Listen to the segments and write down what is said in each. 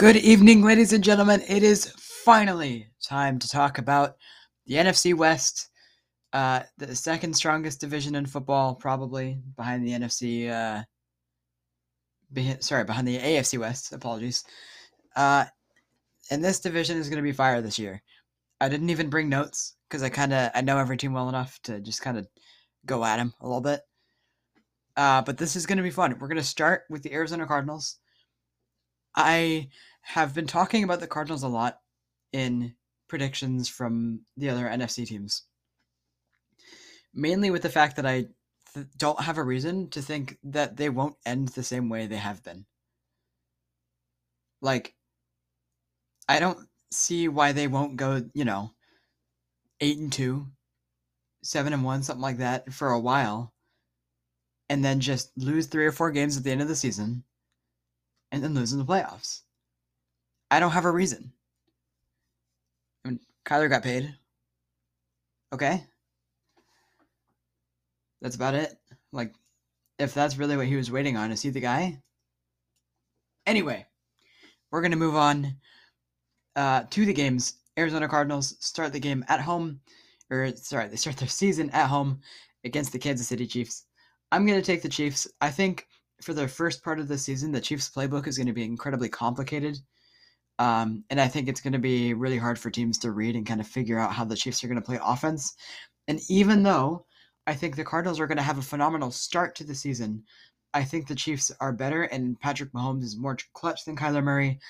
Good evening, ladies and gentlemen. It is finally time to talk about the NFC West, uh, the second strongest division in football, probably behind the NFC. Uh, be- sorry, behind the AFC West. Apologies. Uh, and this division is going to be fire this year. I didn't even bring notes because I kind of I know every team well enough to just kind of go at them a little bit. Uh, but this is going to be fun. We're going to start with the Arizona Cardinals. I have been talking about the Cardinals a lot in predictions from the other NFC teams. Mainly with the fact that I th- don't have a reason to think that they won't end the same way they have been. Like, I don't see why they won't go, you know, 8 and 2, 7 and 1, something like that for a while, and then just lose three or four games at the end of the season and then lose in the playoffs. I don't have a reason. I mean, Kyler got paid. Okay. That's about it. Like, if that's really what he was waiting on, is he the guy? Anyway, we're going to move on uh, to the games. Arizona Cardinals start the game at home, or sorry, they start their season at home against the Kansas City Chiefs. I'm going to take the Chiefs. I think for the first part of the season, the Chiefs' playbook is going to be incredibly complicated. Um, and I think it's going to be really hard for teams to read and kind of figure out how the Chiefs are going to play offense. And even though I think the Cardinals are going to have a phenomenal start to the season, I think the Chiefs are better, and Patrick Mahomes is more clutch than Kyler Murray.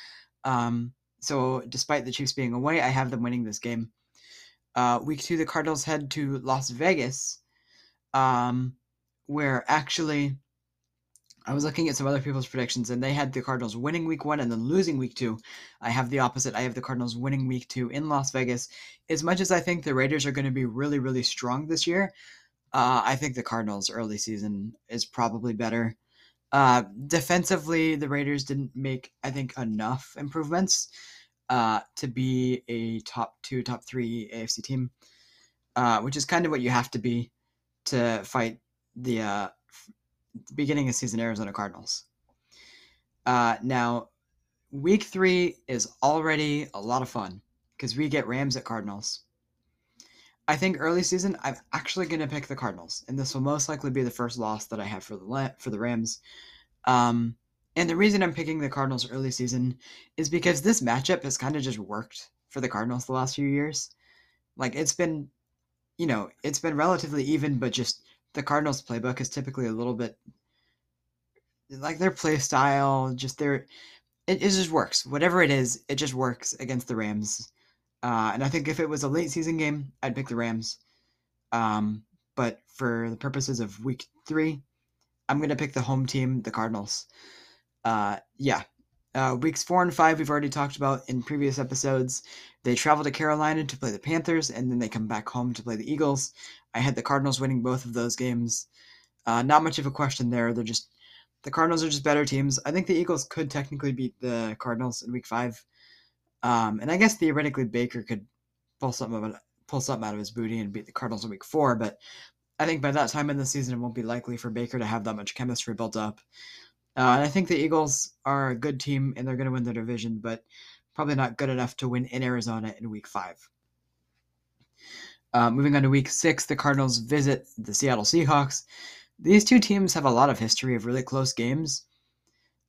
Um, so, despite the Chiefs being away, I have them winning this game. Uh, week two, the Cardinals head to Las Vegas, um, where actually I was looking at some other people's predictions, and they had the Cardinals winning week one and then losing week two. I have the opposite. I have the Cardinals winning week two in Las Vegas. As much as I think the Raiders are going to be really, really strong this year, uh, I think the Cardinals' early season is probably better. Uh, defensively, the Raiders didn't make, I think, enough improvements uh, to be a top two, top three AFC team, uh, which is kind of what you have to be to fight the uh, beginning of season Arizona Cardinals. Uh, now, week three is already a lot of fun because we get Rams at Cardinals. I think early season I'm actually going to pick the Cardinals, and this will most likely be the first loss that I have for the for the Rams. Um, and the reason I'm picking the Cardinals early season is because this matchup has kind of just worked for the Cardinals the last few years. Like it's been, you know, it's been relatively even, but just the Cardinals playbook is typically a little bit like their play style, just their it, it just works. Whatever it is, it just works against the Rams. Uh, and I think if it was a late season game, I'd pick the Rams. Um, but for the purposes of week three, I'm to pick the home team, the Cardinals. Uh, yeah. Uh, weeks four and five, we've already talked about in previous episodes. They travel to Carolina to play the Panthers, and then they come back home to play the Eagles. I had the Cardinals winning both of those games. Uh, not much of a question there. They're just the Cardinals are just better teams. I think the Eagles could technically beat the Cardinals in Week Five, um, and I guess theoretically Baker could pull something out, pull something out of his booty and beat the Cardinals in Week Four. But I think by that time in the season, it won't be likely for Baker to have that much chemistry built up. Uh, and I think the Eagles are a good team and they're going to win their division, but probably not good enough to win in Arizona in Week Five. Uh, moving on to Week Six, the Cardinals visit the Seattle Seahawks. These two teams have a lot of history of really close games,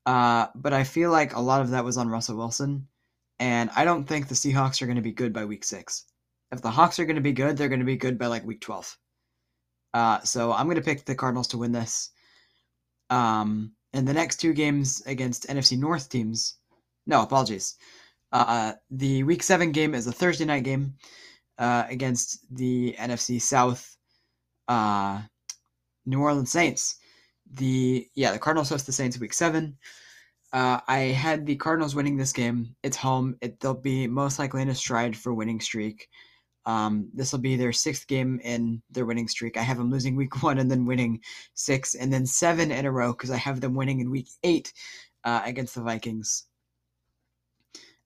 uh, but I feel like a lot of that was on Russell Wilson, and I don't think the Seahawks are going to be good by week six. If the Hawks are going to be good, they're going to be good by like week 12. Uh, so I'm going to pick the Cardinals to win this. Um, and the next two games against NFC North teams, no, apologies. Uh, the week seven game is a Thursday night game uh, against the NFC South uh, New Orleans Saints. The yeah, the Cardinals host the Saints week seven. Uh, I had the Cardinals winning this game. It's home. It, they'll be most likely in a stride for winning streak. Um, this will be their sixth game in their winning streak. I have them losing week one and then winning six and then seven in a row because I have them winning in week eight uh, against the Vikings.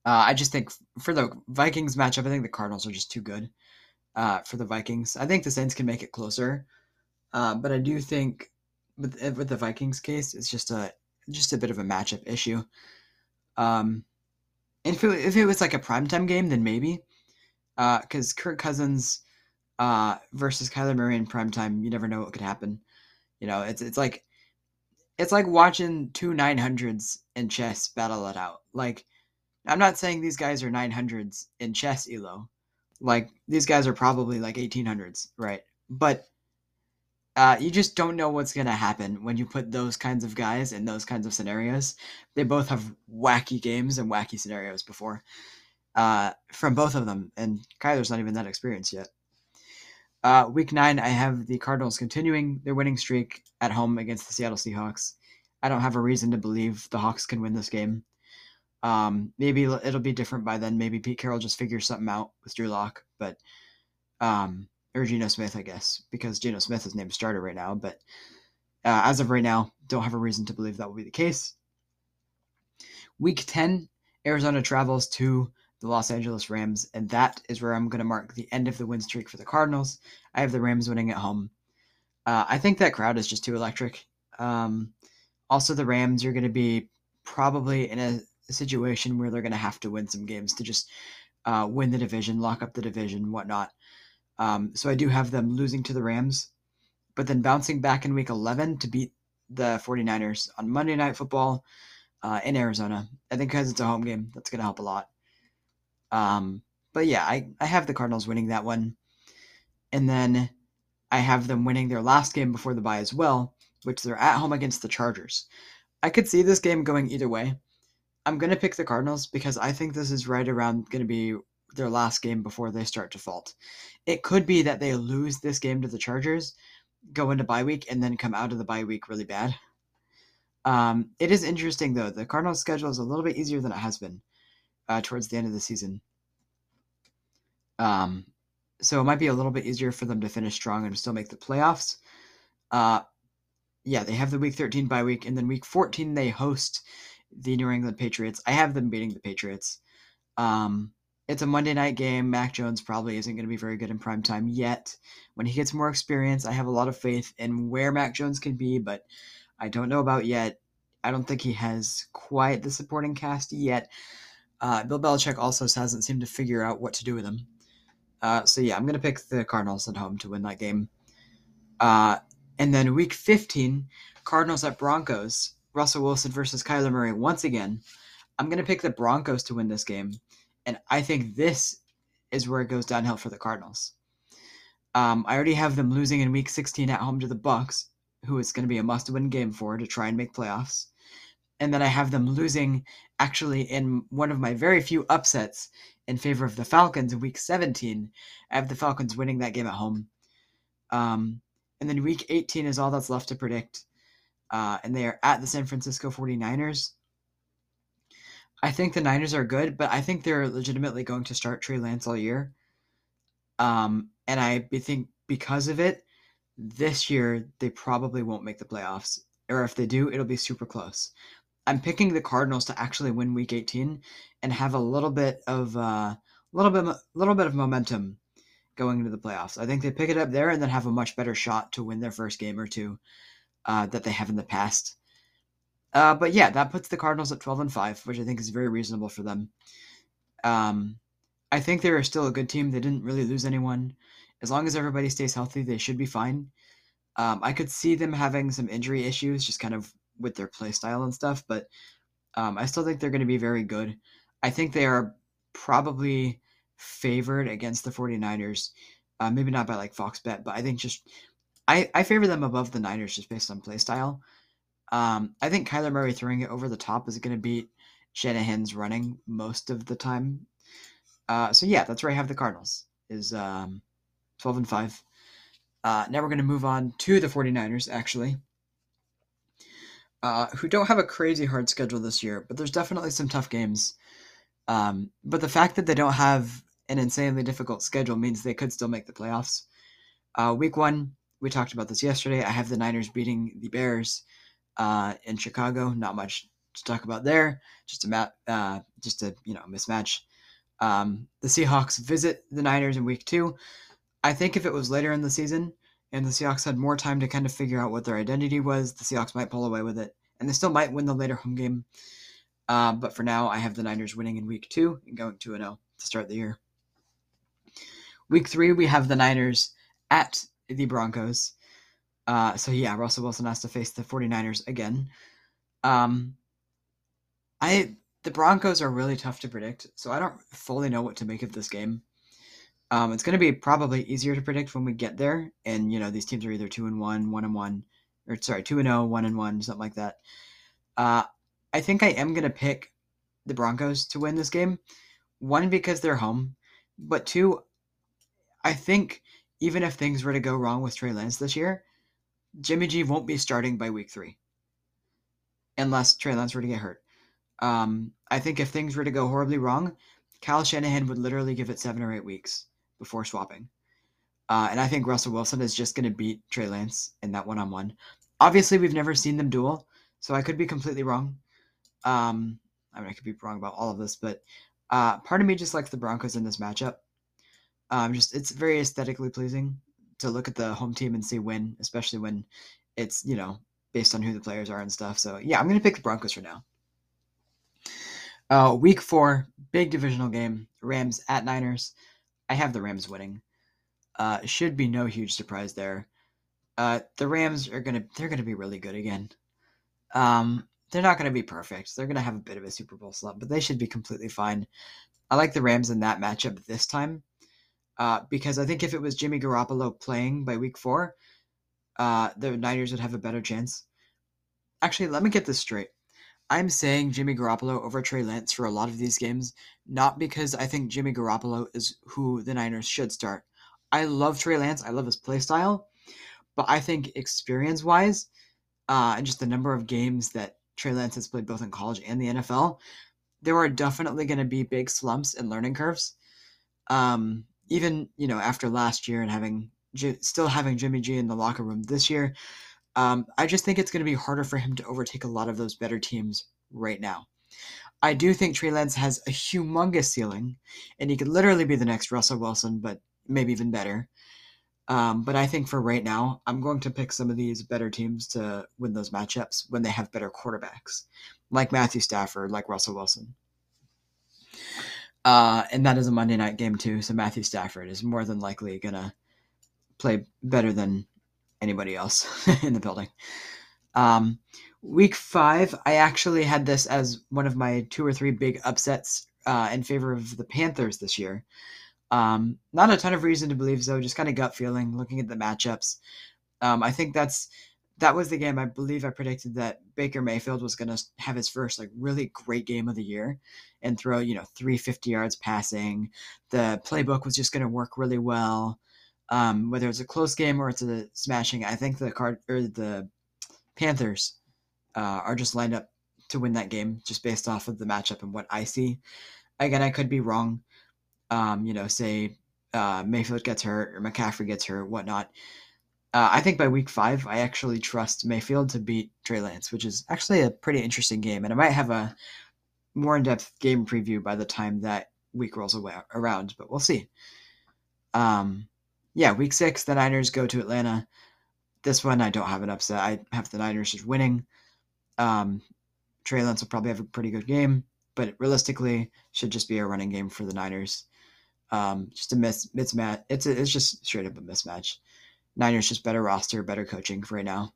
Uh, I just think for the Vikings matchup, I think the Cardinals are just too good uh, for the Vikings. I think the Saints can make it closer, uh, but I do think with with the Vikings case, it's just a just a bit of a matchup issue. Um, if it, if it was like a primetime game, then maybe. Because uh, Kirk Cousins uh, versus Kyler Murray in primetime, you never know what could happen. You know, it's it's like it's like watching two 900s in chess battle it out. Like, I'm not saying these guys are 900s in chess, Elo. Like, these guys are probably like 1800s, right? But uh, you just don't know what's going to happen when you put those kinds of guys in those kinds of scenarios. They both have wacky games and wacky scenarios before uh, from both of them, and Kyler's not even that experienced yet. Uh, week nine, I have the Cardinals continuing their winning streak at home against the Seattle Seahawks. I don't have a reason to believe the Hawks can win this game. Um, maybe it'll be different by then. Maybe Pete Carroll just figures something out with Drew Lock, but um, or Geno Smith, I guess, because Geno Smith is named starter right now. But uh, as of right now, don't have a reason to believe that will be the case. Week ten, Arizona travels to the Los Angeles Rams, and that is where I'm going to mark the end of the win streak for the Cardinals. I have the Rams winning at home. Uh, I think that crowd is just too electric. Um, also, the Rams are going to be probably in a, a situation where they're going to have to win some games to just uh, win the division, lock up the division, whatnot. Um, so I do have them losing to the Rams, but then bouncing back in week 11 to beat the 49ers on Monday Night Football uh, in Arizona. I think because it's a home game, that's going to help a lot. Um, but yeah, I, I have the Cardinals winning that one. And then I have them winning their last game before the bye as well, which they're at home against the Chargers. I could see this game going either way. I'm going to pick the Cardinals because I think this is right around going to be their last game before they start to fault. It could be that they lose this game to the Chargers, go into bye week, and then come out of the bye week really bad. Um, it is interesting though. The Cardinals' schedule is a little bit easier than it has been uh, towards the end of the season. Um, so it might be a little bit easier for them to finish strong and still make the playoffs. Uh, yeah, they have the week 13 bye week, and then week 14 they host the New England Patriots. I have them beating the Patriots. Um, it's a Monday night game. Mac Jones probably isn't going to be very good in prime time yet. When he gets more experience, I have a lot of faith in where Mac Jones can be, but I don't know about yet. I don't think he has quite the supporting cast yet. Uh, Bill Belichick also hasn't seemed to figure out what to do with him. Uh, so yeah, I'm going to pick the Cardinals at home to win that game. Uh, and then week 15, Cardinals at Broncos. Russell Wilson versus Kyler Murray once again. I'm going to pick the Broncos to win this game. And I think this is where it goes downhill for the Cardinals. Um, I already have them losing in week 16 at home to the Bucks, who it's going to be a must-win game for to try and make playoffs. And then I have them losing actually in one of my very few upsets in favor of the Falcons in week 17. I have the Falcons winning that game at home. Um, and then week 18 is all that's left to predict. Uh, and they are at the San Francisco 49ers. I think the Niners are good, but I think they're legitimately going to start Trey Lance all year. Um, and I think because of it, this year they probably won't make the playoffs. Or if they do, it'll be super close. I'm picking the Cardinals to actually win Week 18 and have a little bit of uh, little bit little bit of momentum going into the playoffs. I think they pick it up there and then have a much better shot to win their first game or two uh, that they have in the past. Uh, but yeah, that puts the Cardinals at 12 and 5, which I think is very reasonable for them. Um, I think they're still a good team. They didn't really lose anyone. As long as everybody stays healthy, they should be fine. Um, I could see them having some injury issues, just kind of with their play style and stuff, but um, I still think they're going to be very good. I think they are probably favored against the 49ers. Uh, maybe not by like Fox bet, but I think just I, I favor them above the Niners just based on play style. Um, I think Kyler Murray throwing it over the top is going to beat Shanahan's running most of the time. Uh, so yeah, that's where I have the Cardinals is um, 12 and 5. Uh, now we're going to move on to the 49ers, actually uh, who don't have a crazy hard schedule this year, but there's definitely some tough games. Um, but the fact that they don't have an insanely difficult schedule means they could still make the playoffs. Uh, week one, we talked about this yesterday. I have the Niners beating the Bears uh, in Chicago. Not much to talk about there. Just a mat, uh, just a you know mismatch. Um, the Seahawks visit the Niners in week two. I think if it was later in the season, and the Seahawks had more time to kind of figure out what their identity was, the Seahawks might pull away with it, and they still might win the later home game. Uh, but for now, I have the Niners winning in week two and going 2 0 to start the year. Week three, we have the Niners at the Broncos. Uh, so yeah, Russell Wilson has to face the 49ers again. Um, I the Broncos are really tough to predict, so I don't fully know what to make of this game. Um, it's going to be probably easier to predict when we get there, and you know these teams are either two and one, one and one, or sorry, two and zero, oh, one and one, something like that. Uh, I think I am going to pick the Broncos to win this game. One because they're home, but two, I think even if things were to go wrong with Trey Lance this year, Jimmy G won't be starting by week three, unless Trey Lance were to get hurt. Um, I think if things were to go horribly wrong, Kyle Shanahan would literally give it seven or eight weeks before swapping. Uh, and I think Russell Wilson is just going to beat Trey Lance in that one on one. Obviously, we've never seen them duel, so I could be completely wrong. Um, I mean, I could be wrong about all of this, but uh, part of me just likes the Broncos in this matchup. Um, just it's very aesthetically pleasing to look at the home team and see win, especially when it's you know based on who the players are and stuff. So yeah, I'm gonna pick the Broncos for now. Uh, week four, big divisional game, Rams at Niners. I have the Rams winning. Uh, should be no huge surprise there. Uh, the Rams are gonna they're gonna be really good again. Um, they're not gonna be perfect. They're gonna have a bit of a Super Bowl slump, but they should be completely fine. I like the Rams in that matchup this time, uh, because I think if it was Jimmy Garoppolo playing by week four, uh, the Niners would have a better chance. Actually, let me get this straight. I'm saying Jimmy Garoppolo over Trey Lance for a lot of these games, not because I think Jimmy Garoppolo is who the Niners should start. I love Trey Lance. I love his play style, but I think experience wise, uh, and just the number of games that Trey Lance has played both in college and the NFL, there are definitely going to be big slumps and learning curves. Um, even you know after last year and having still having Jimmy G in the locker room this year, um, I just think it's going to be harder for him to overtake a lot of those better teams right now. I do think Trey Lance has a humongous ceiling, and he could literally be the next Russell Wilson, but maybe even better. Um, but I think for right now, I'm going to pick some of these better teams to win those matchups when they have better quarterbacks, like Matthew Stafford, like Russell Wilson. Uh, and that is a Monday night game too, so Matthew Stafford is more than likely gonna play better than anybody else in the building. Um, week five, I actually had this as one of my two or three big upsets uh, in favor of the Panthers this year. Um, not a ton of reason to believe so, just kind of gut feeling, looking at the matchups. Um, I think that's that was the game I believe I predicted that Baker Mayfield was going to have his first like really great game of the year and throw, you know, 350 yards passing. The playbook was just going to work really well um, whether it's a close game or it's a smashing. I think the card or the Panthers uh, are just lined up to win that game just based off of the matchup and what I see. Again, I could be wrong. Um, you know, say uh, Mayfield gets hurt or McCaffrey gets hurt, whatnot. Uh, I think by week five, I actually trust Mayfield to beat Trey Lance, which is actually a pretty interesting game. And I might have a more in depth game preview by the time that week rolls away, around, but we'll see. Um, yeah, week six, the Niners go to Atlanta. This one, I don't have an upset. I have the Niners just winning. Um, Trey Lance will probably have a pretty good game, but realistically, should just be a running game for the Niners. Um, just a miss mismatch. It's a, it's just straight up a mismatch. Niners just better roster, better coaching right now.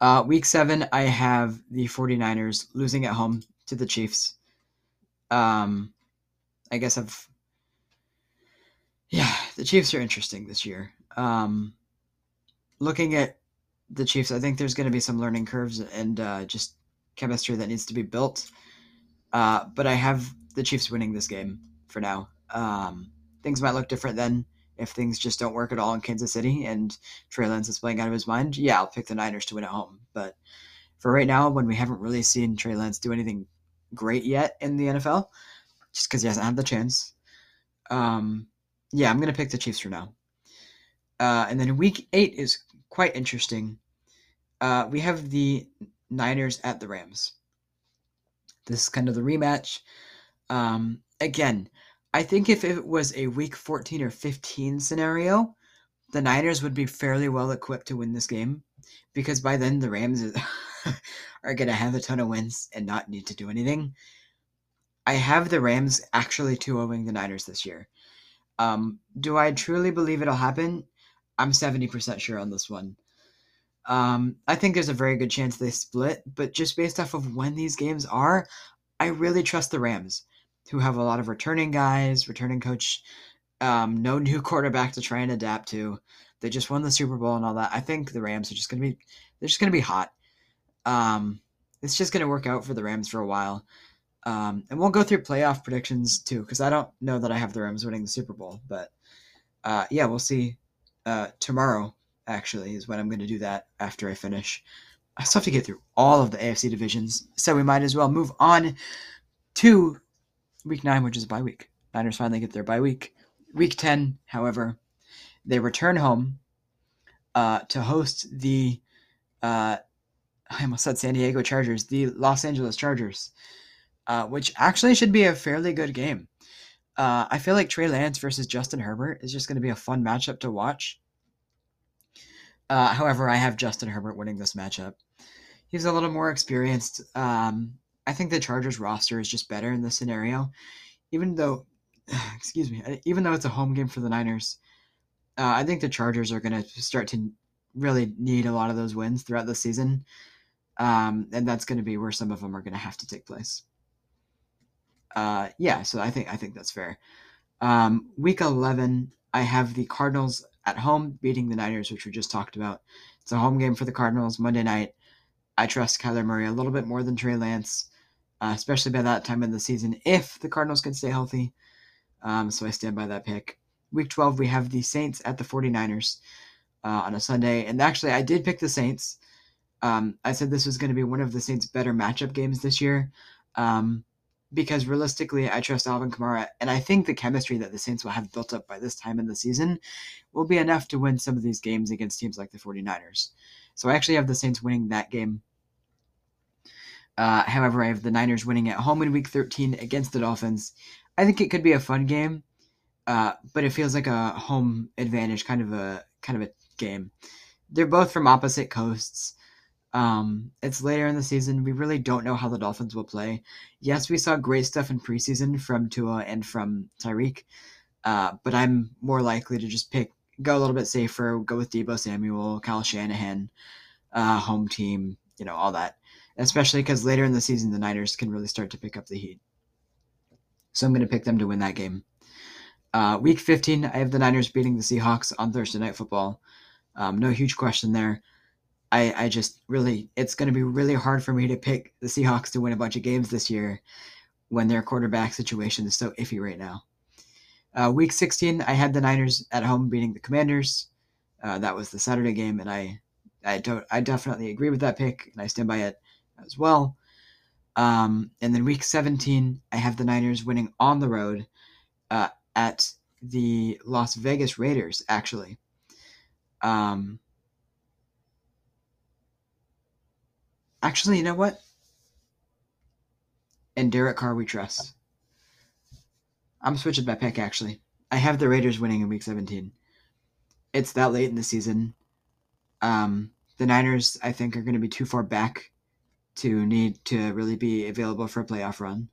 Uh, week seven, I have the 49ers losing at home to the Chiefs. Um, I guess I've yeah, the Chiefs are interesting this year. Um, looking at the Chiefs, I think there's going to be some learning curves and uh, just chemistry that needs to be built. Uh, but I have the Chiefs winning this game for now. Um, things might look different then if things just don't work at all in Kansas City and Trey Lance is playing out of his mind. Yeah, I'll pick the Niners to win at home. But for right now, when we haven't really seen Trey Lance do anything great yet in the NFL, just because he hasn't had the chance, um, yeah, I'm going to pick the Chiefs for now. Uh, and then week eight is quite interesting. Uh, we have the Niners at the Rams. This is kind of the rematch. Um, again, I think if it was a week 14 or 15 scenario, the Niners would be fairly well equipped to win this game because by then the Rams are going to have a ton of wins and not need to do anything. I have the Rams actually 2-0ing the Niners this year. Um, do I truly believe it'll happen? I'm 70% sure on this one. Um, I think there's a very good chance they split, but just based off of when these games are, I really trust the Rams, who have a lot of returning guys, returning coach, um, no new quarterback to try and adapt to. They just won the Super Bowl and all that. I think the Rams are just gonna be they're just gonna be hot. Um, it's just gonna work out for the Rams for a while. Um, and we'll go through playoff predictions too, because I don't know that I have the Rams winning the Super Bowl, but uh, yeah, we'll see. Uh, tomorrow actually is when I'm going to do that after I finish. I still have to get through all of the AFC divisions, so we might as well move on to Week Nine, which is bye week. Niners finally get their bye week. Week Ten, however, they return home uh, to host the. Uh, I almost said San Diego Chargers, the Los Angeles Chargers uh, which actually should be a fairly good game. Uh, I feel like Trey Lance versus Justin Herbert is just going to be a fun matchup to watch. Uh, however, I have Justin Herbert winning this matchup. He's a little more experienced. Um, I think the Chargers roster is just better in this scenario, even though, excuse me, even though it's a home game for the Niners. Uh, I think the Chargers are going to start to really need a lot of those wins throughout the season, um, and that's going to be where some of them are going to have to take place uh, yeah, so I think I think that's fair. Um, week eleven, I have the Cardinals at home beating the Niners, which we just talked about. It's a home game for the Cardinals Monday night. I trust Kyler Murray a little bit more than Trey Lance, uh, especially by that time of the season if the Cardinals can stay healthy. Um, so I stand by that pick. Week 12, we have the Saints at the 49ers uh, on a Sunday. And actually, I did pick the Saints. Um, I said this was going to be one of the Saints' better matchup games this year. Um, because realistically, I trust Alvin Kamara, and I think the chemistry that the Saints will have built up by this time in the season will be enough to win some of these games against teams like the 49ers. So I actually have the Saints winning that game. Uh, however, I have the Niners winning at home in Week 13 against the Dolphins. I think it could be a fun game, uh, but it feels like a home advantage kind of a kind of a game. They're both from opposite coasts. Um, it's later in the season. We really don't know how the Dolphins will play. Yes, we saw great stuff in preseason from Tua and from Tyreek, uh, but I'm more likely to just pick, go a little bit safer, go with Deebo Samuel, Kyle Shanahan, uh, home team, you know, all that. Especially because later in the season, the Niners can really start to pick up the heat. So I'm going to pick them to win that game. Uh, week 15, I have the Niners beating the Seahawks on Thursday Night Football. Um, no huge question there. I, I just really, it's going to be really hard for me to pick the Seahawks to win a bunch of games this year when their quarterback situation is so iffy right now. Uh, week 16, I had the Niners at home beating the Commanders. Uh, that was the Saturday game, and I, I don't, I definitely agree with that pick, and I stand by it as well. Um, and then week 17, I have the Niners winning on the road uh, at the Las Vegas Raiders, actually. Um, Actually, you know what? And Derek Carr we trust. I'm switching my pick actually. I have the Raiders winning in week 17. It's that late in the season. Um, the Niners, I think, are going to be too far back to need to really be available for a playoff run.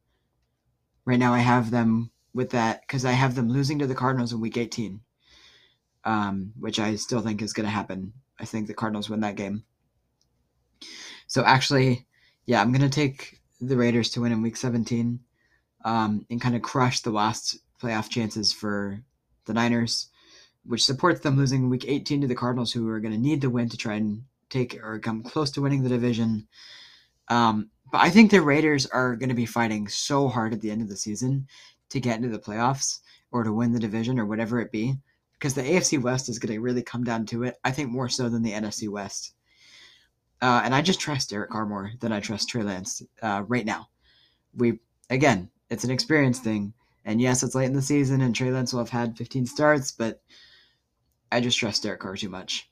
Right now, I have them with that because I have them losing to the Cardinals in week 18, um, which I still think is going to happen. I think the Cardinals win that game. So actually, yeah, I'm gonna take the Raiders to win in Week 17, um, and kind of crush the last playoff chances for the Niners, which supports them losing Week 18 to the Cardinals, who are gonna need the win to try and take or come close to winning the division. Um, but I think the Raiders are going to be fighting so hard at the end of the season to get into the playoffs or to win the division or whatever it be, because the AFC West is going to really come down to it. I think more so than the NFC West. Uh, and I just trust Derek Carr more than I trust Trey Lance uh, right now. We again, it's an experience thing, and yes, it's late in the season, and Trey Lance will have had 15 starts, but I just trust Derek Carr too much,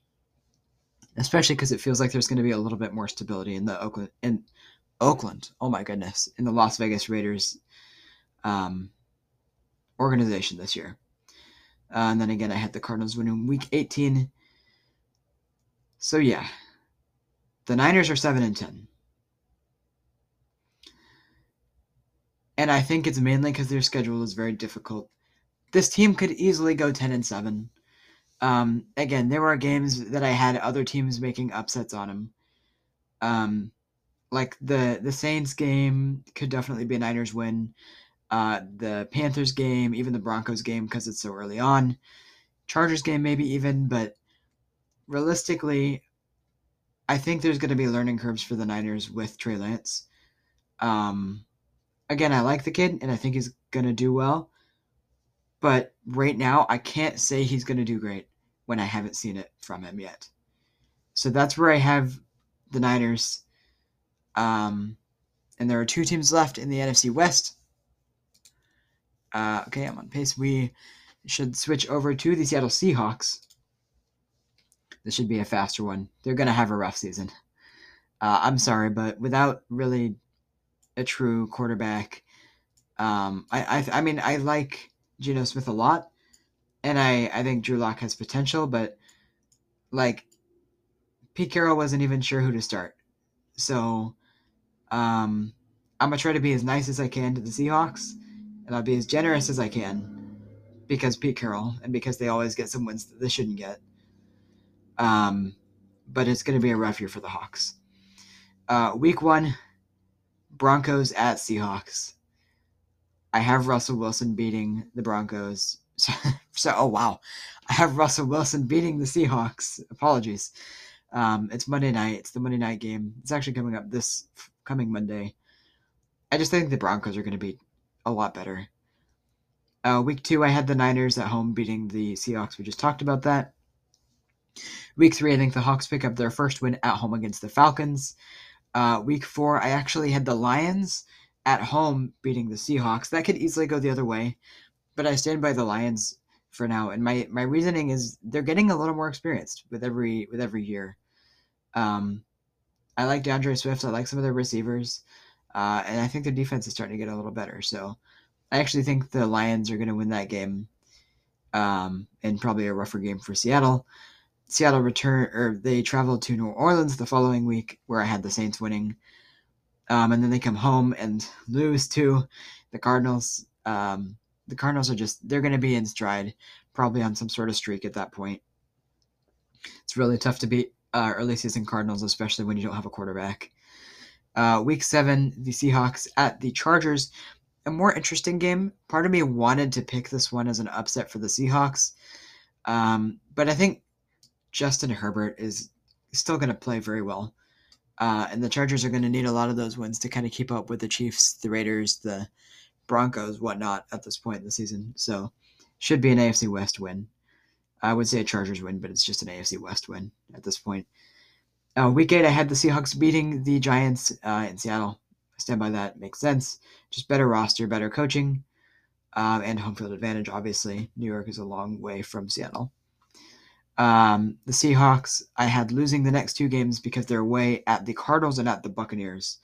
especially because it feels like there's going to be a little bit more stability in the Oakland in Oakland. Oh my goodness, in the Las Vegas Raiders um, organization this year. Uh, and then again, I had the Cardinals winning Week 18. So yeah, The Niners are 7 and 10. And I think it's mainly because their schedule is very difficult. This team could easily go 10 and 7. Um, again, there were games that I had other teams making upsets on them. Um, like the the Saints game could definitely be a Niners win. Uh, the Panthers game, even the Broncos game, because it's so early on. Chargers game, maybe even, but realistically, I think there's going to be learning curves for the Niners with Trey Lance. Um, again, I like the kid, and I think he's going to do well. But right now, I can't say he's going to do great when I haven't seen it from him yet. So that's where I have the Niners. Um, and there are two teams left in the NFC West. Uh, okay, I'm on pace. We should switch over to the Seattle Seahawks. This should be a faster one. They're going to have a rough season. Uh, I'm sorry, but without really a true quarterback, um, I, I, I mean, I like Geno Smith a lot, and I, I think Drew Lock has potential, but like Pete Carroll wasn't even sure who to start. So um, I'm gonna try to be as nice as I can to the Seahawks, and I'll be as generous as I can because Pete Carroll and because they always get some wins that they shouldn't get. Um, but it's going to be a rough year for the Hawks. Uh, week one, Broncos at Seahawks. I have Russell Wilson beating the Broncos. So, so oh wow, I have Russell Wilson beating the Seahawks. Apologies. Um, it's Monday night. It's the Monday night game. It's actually coming up this coming Monday. I just think the Broncos are going to be a lot better. Uh, week two, I had the Niners at home beating the Seahawks. We just talked about that. Week three, I think the Hawks pick up their first win at home against the Falcons. Uh, week four, I actually had the Lions at home beating the Seahawks. That could easily go the other way, but I stand by the Lions for now. And my my reasoning is they're getting a little more experienced with every with every year. Um, I like D'Andre Swift. I like some of their receivers, uh, and I think their defense is starting to get a little better. So I actually think the Lions are going to win that game, um, and probably a rougher game for Seattle. Seattle return or they traveled to New Orleans the following week, where I had the Saints winning, um, and then they come home and lose to the Cardinals. Um, the Cardinals are just they're going to be in stride, probably on some sort of streak at that point. It's really tough to beat uh, early season Cardinals, especially when you don't have a quarterback. Uh, week seven, the Seahawks at the Chargers. A more interesting game. Part of me wanted to pick this one as an upset for the Seahawks, um, but I think Justin Herbert is still going to play very well. Uh, and the Chargers are going to need a lot of those wins to kind of keep up with the Chiefs, the Raiders, the Broncos, whatnot at this point in the season. So, should be an AFC West win. I would say a Chargers win, but it's just an AFC West win at this point. Uh, week eight, I had the Seahawks beating the Giants uh, in Seattle. I stand by that. Makes sense. Just better roster, better coaching, uh, and home field advantage. Obviously, New York is a long way from Seattle. Um, the Seahawks, I had losing the next two games because they're away at the Cardinals and at the Buccaneers.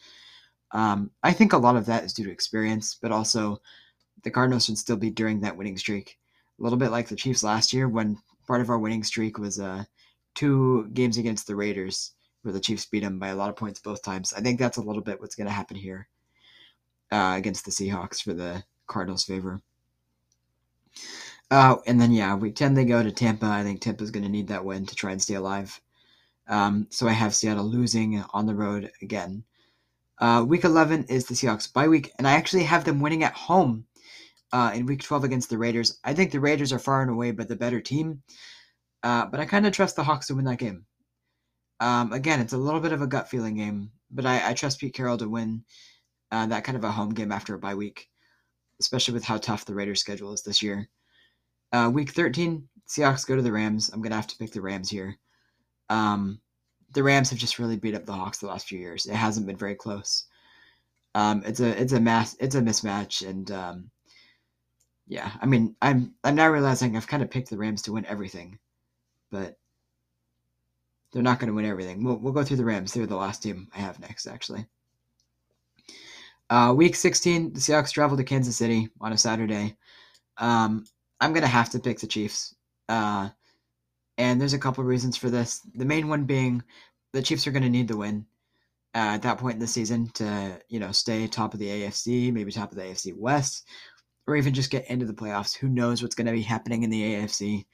Um, I think a lot of that is due to experience, but also the Cardinals should still be during that winning streak. A little bit like the Chiefs last year when part of our winning streak was uh, two games against the Raiders where the Chiefs beat them by a lot of points both times. I think that's a little bit what's going to happen here uh, against the Seahawks for the Cardinals' favor. Uh, and then yeah, week ten they go to Tampa. I think Tampa's going to need that win to try and stay alive. Um, so I have Seattle losing on the road again. Uh, week eleven is the Seahawks bye week, and I actually have them winning at home uh, in week twelve against the Raiders. I think the Raiders are far and away but the better team, uh, but I kind of trust the Hawks to win that game. Um, again, it's a little bit of a gut feeling game, but I, I trust Pete Carroll to win uh, that kind of a home game after a bye week, especially with how tough the Raiders' schedule is this year. Uh, week 13, Seahawks go to the Rams. I'm going to have to pick the Rams here. Um, the Rams have just really beat up the Hawks the last few years. It hasn't been very close. Um, it's a it's a mass it's a mismatch, and um, yeah, I mean, I'm I'm now realizing I've kind of picked the Rams to win everything, but they're not going to win everything. We'll we'll go through the Rams. They're the last team I have next, actually. Uh, week 16, the Seahawks travel to Kansas City on a Saturday. Um, I'm gonna have to pick the Chiefs. Uh, and there's a couple reasons for this. The main one being the Chiefs are going to need the win uh, at that point in the season to you know stay top of the AFC, maybe top of the AFC West, or even just get into the playoffs. Who knows what's going to be happening in the AFC?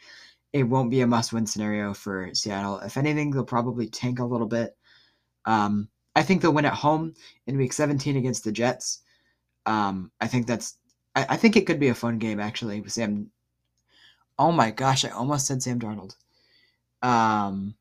It won't be a must-win scenario for Seattle. If anything, they'll probably tank a little bit. Um, I think they'll win at home in Week 17 against the Jets. Um, I think that's. I, I think it could be a fun game actually Sam. Oh my gosh! I almost said Sam Darnold. Um,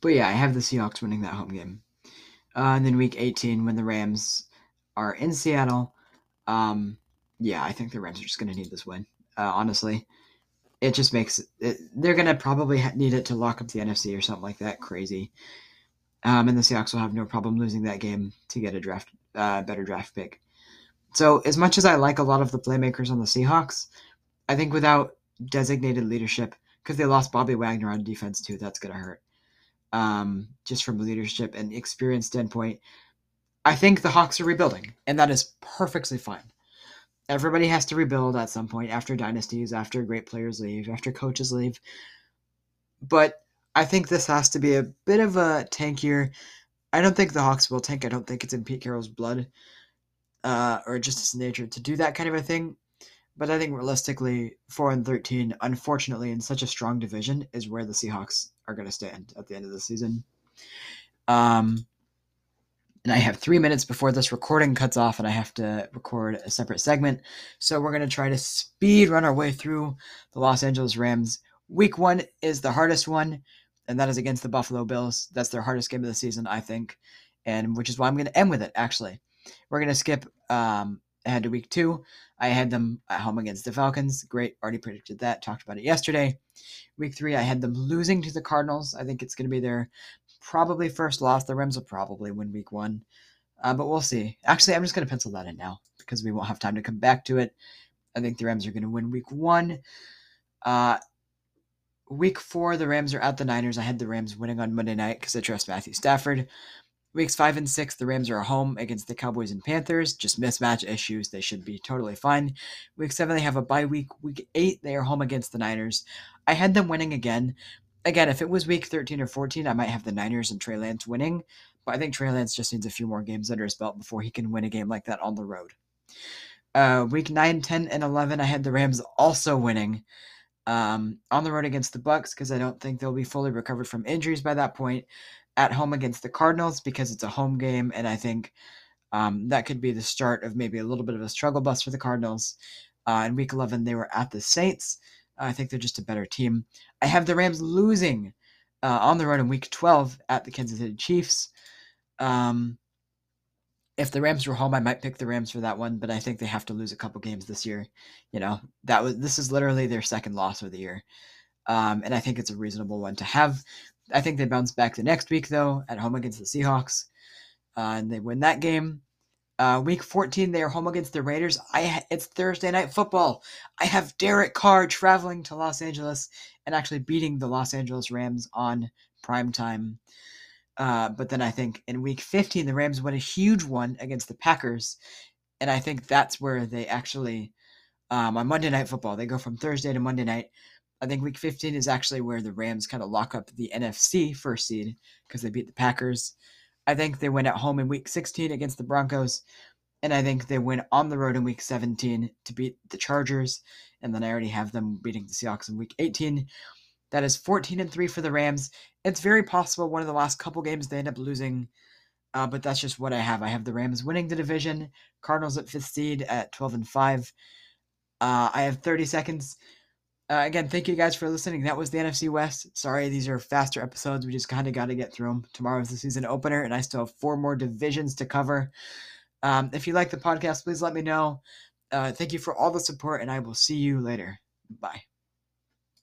But yeah, I have the Seahawks winning that home game. Uh, and then week 18, when the Rams are in Seattle, um, yeah, I think the Rams are just going to need this win. Uh, honestly, it just makes it, they're going to probably need it to lock up the NFC or something like that. Crazy. Um, and the Seahawks will have no problem losing that game to get a draft, uh, better draft pick. So, as much as I like a lot of the playmakers on the Seahawks, I think without designated leadership, because they lost Bobby Wagner on defense too, that's going to hurt um, just from a leadership and experience standpoint. I think the Hawks are rebuilding, and that is perfectly fine. Everybody has to rebuild at some point after dynasties, after great players leave, after coaches leave. But I think this has to be a bit of a tank year. I don't think the Hawks will tank. I don't think it's in Pete Carroll's blood uh, or just his nature to do that kind of a thing. But I think realistically, four and thirteen, unfortunately, in such a strong division, is where the Seahawks are going to stand at the end of the season. Um, and I have three minutes before this recording cuts off, and I have to record a separate segment. So we're going to try to speed run our way through the Los Angeles Rams. Week one is the hardest one, and that is against the Buffalo Bills. That's their hardest game of the season, I think, and which is why I'm going to end with it. Actually, we're going to skip um, ahead to week two. I had them at home against the Falcons. Great, already predicted that. Talked about it yesterday. Week three, I had them losing to the Cardinals. I think it's going to be their probably first loss. The Rams will probably win week one, uh, but we'll see. Actually, I'm just going to pencil that in now because we won't have time to come back to it. I think the Rams are going to win week one. Uh, week four, the Rams are at the Niners. I had the Rams winning on Monday night because I trust Matthew Stafford. Weeks five and six, the Rams are home against the Cowboys and Panthers. Just mismatch issues. They should be totally fine. Week seven, they have a bye week. Week eight, they are home against the Niners. I had them winning again. Again, if it was week 13 or 14, I might have the Niners and Trey Lance winning. But I think Trey Lance just needs a few more games under his belt before he can win a game like that on the road. Uh, week 9, 10, and 11, I had the Rams also winning um, on the road against the Bucks because I don't think they'll be fully recovered from injuries by that point at home against the Cardinals because it's a home game, and I think um, that could be the start of maybe a little bit of a struggle bus for the Cardinals. Uh, in Week 11, they were at the Saints. I think they're just a better team. I have the Rams losing uh, on the road in Week 12 at the Kansas City Chiefs. Um, if the Rams were home, I might pick the Rams for that one, but I think they have to lose a couple games this year. You know, that was this is literally their second loss of the year, um, and I think it's a reasonable one to have. I think they bounce back the next week though at home against the Seahawks, uh, and they win that game. Uh, week 14, they are home against the Raiders. I it's Thursday night football. I have Derek Carr traveling to Los Angeles and actually beating the Los Angeles Rams on prime time. Uh, but then I think in week 15, the Rams win a huge one against the Packers, and I think that's where they actually um, on Monday Night Football they go from Thursday to Monday night. I think week 15 is actually where the Rams kind of lock up the NFC first seed because they beat the Packers. I think they win at home in week 16 against the Broncos. And I think they win on the road in week 17 to beat the Chargers. And then I already have them beating the Seahawks in week 18. That is 14 and 3 for the Rams. It's very possible one of the last couple games they end up losing. Uh, but that's just what I have. I have the Rams winning the division, Cardinals at fifth seed at 12 and 5. Uh, I have 30 seconds uh, again, thank you guys for listening. That was the NFC West. Sorry, these are faster episodes. We just kind of got to get through them. Tomorrow's the season opener, and I still have four more divisions to cover. Um, if you like the podcast, please let me know. Uh, thank you for all the support, and I will see you later. Bye.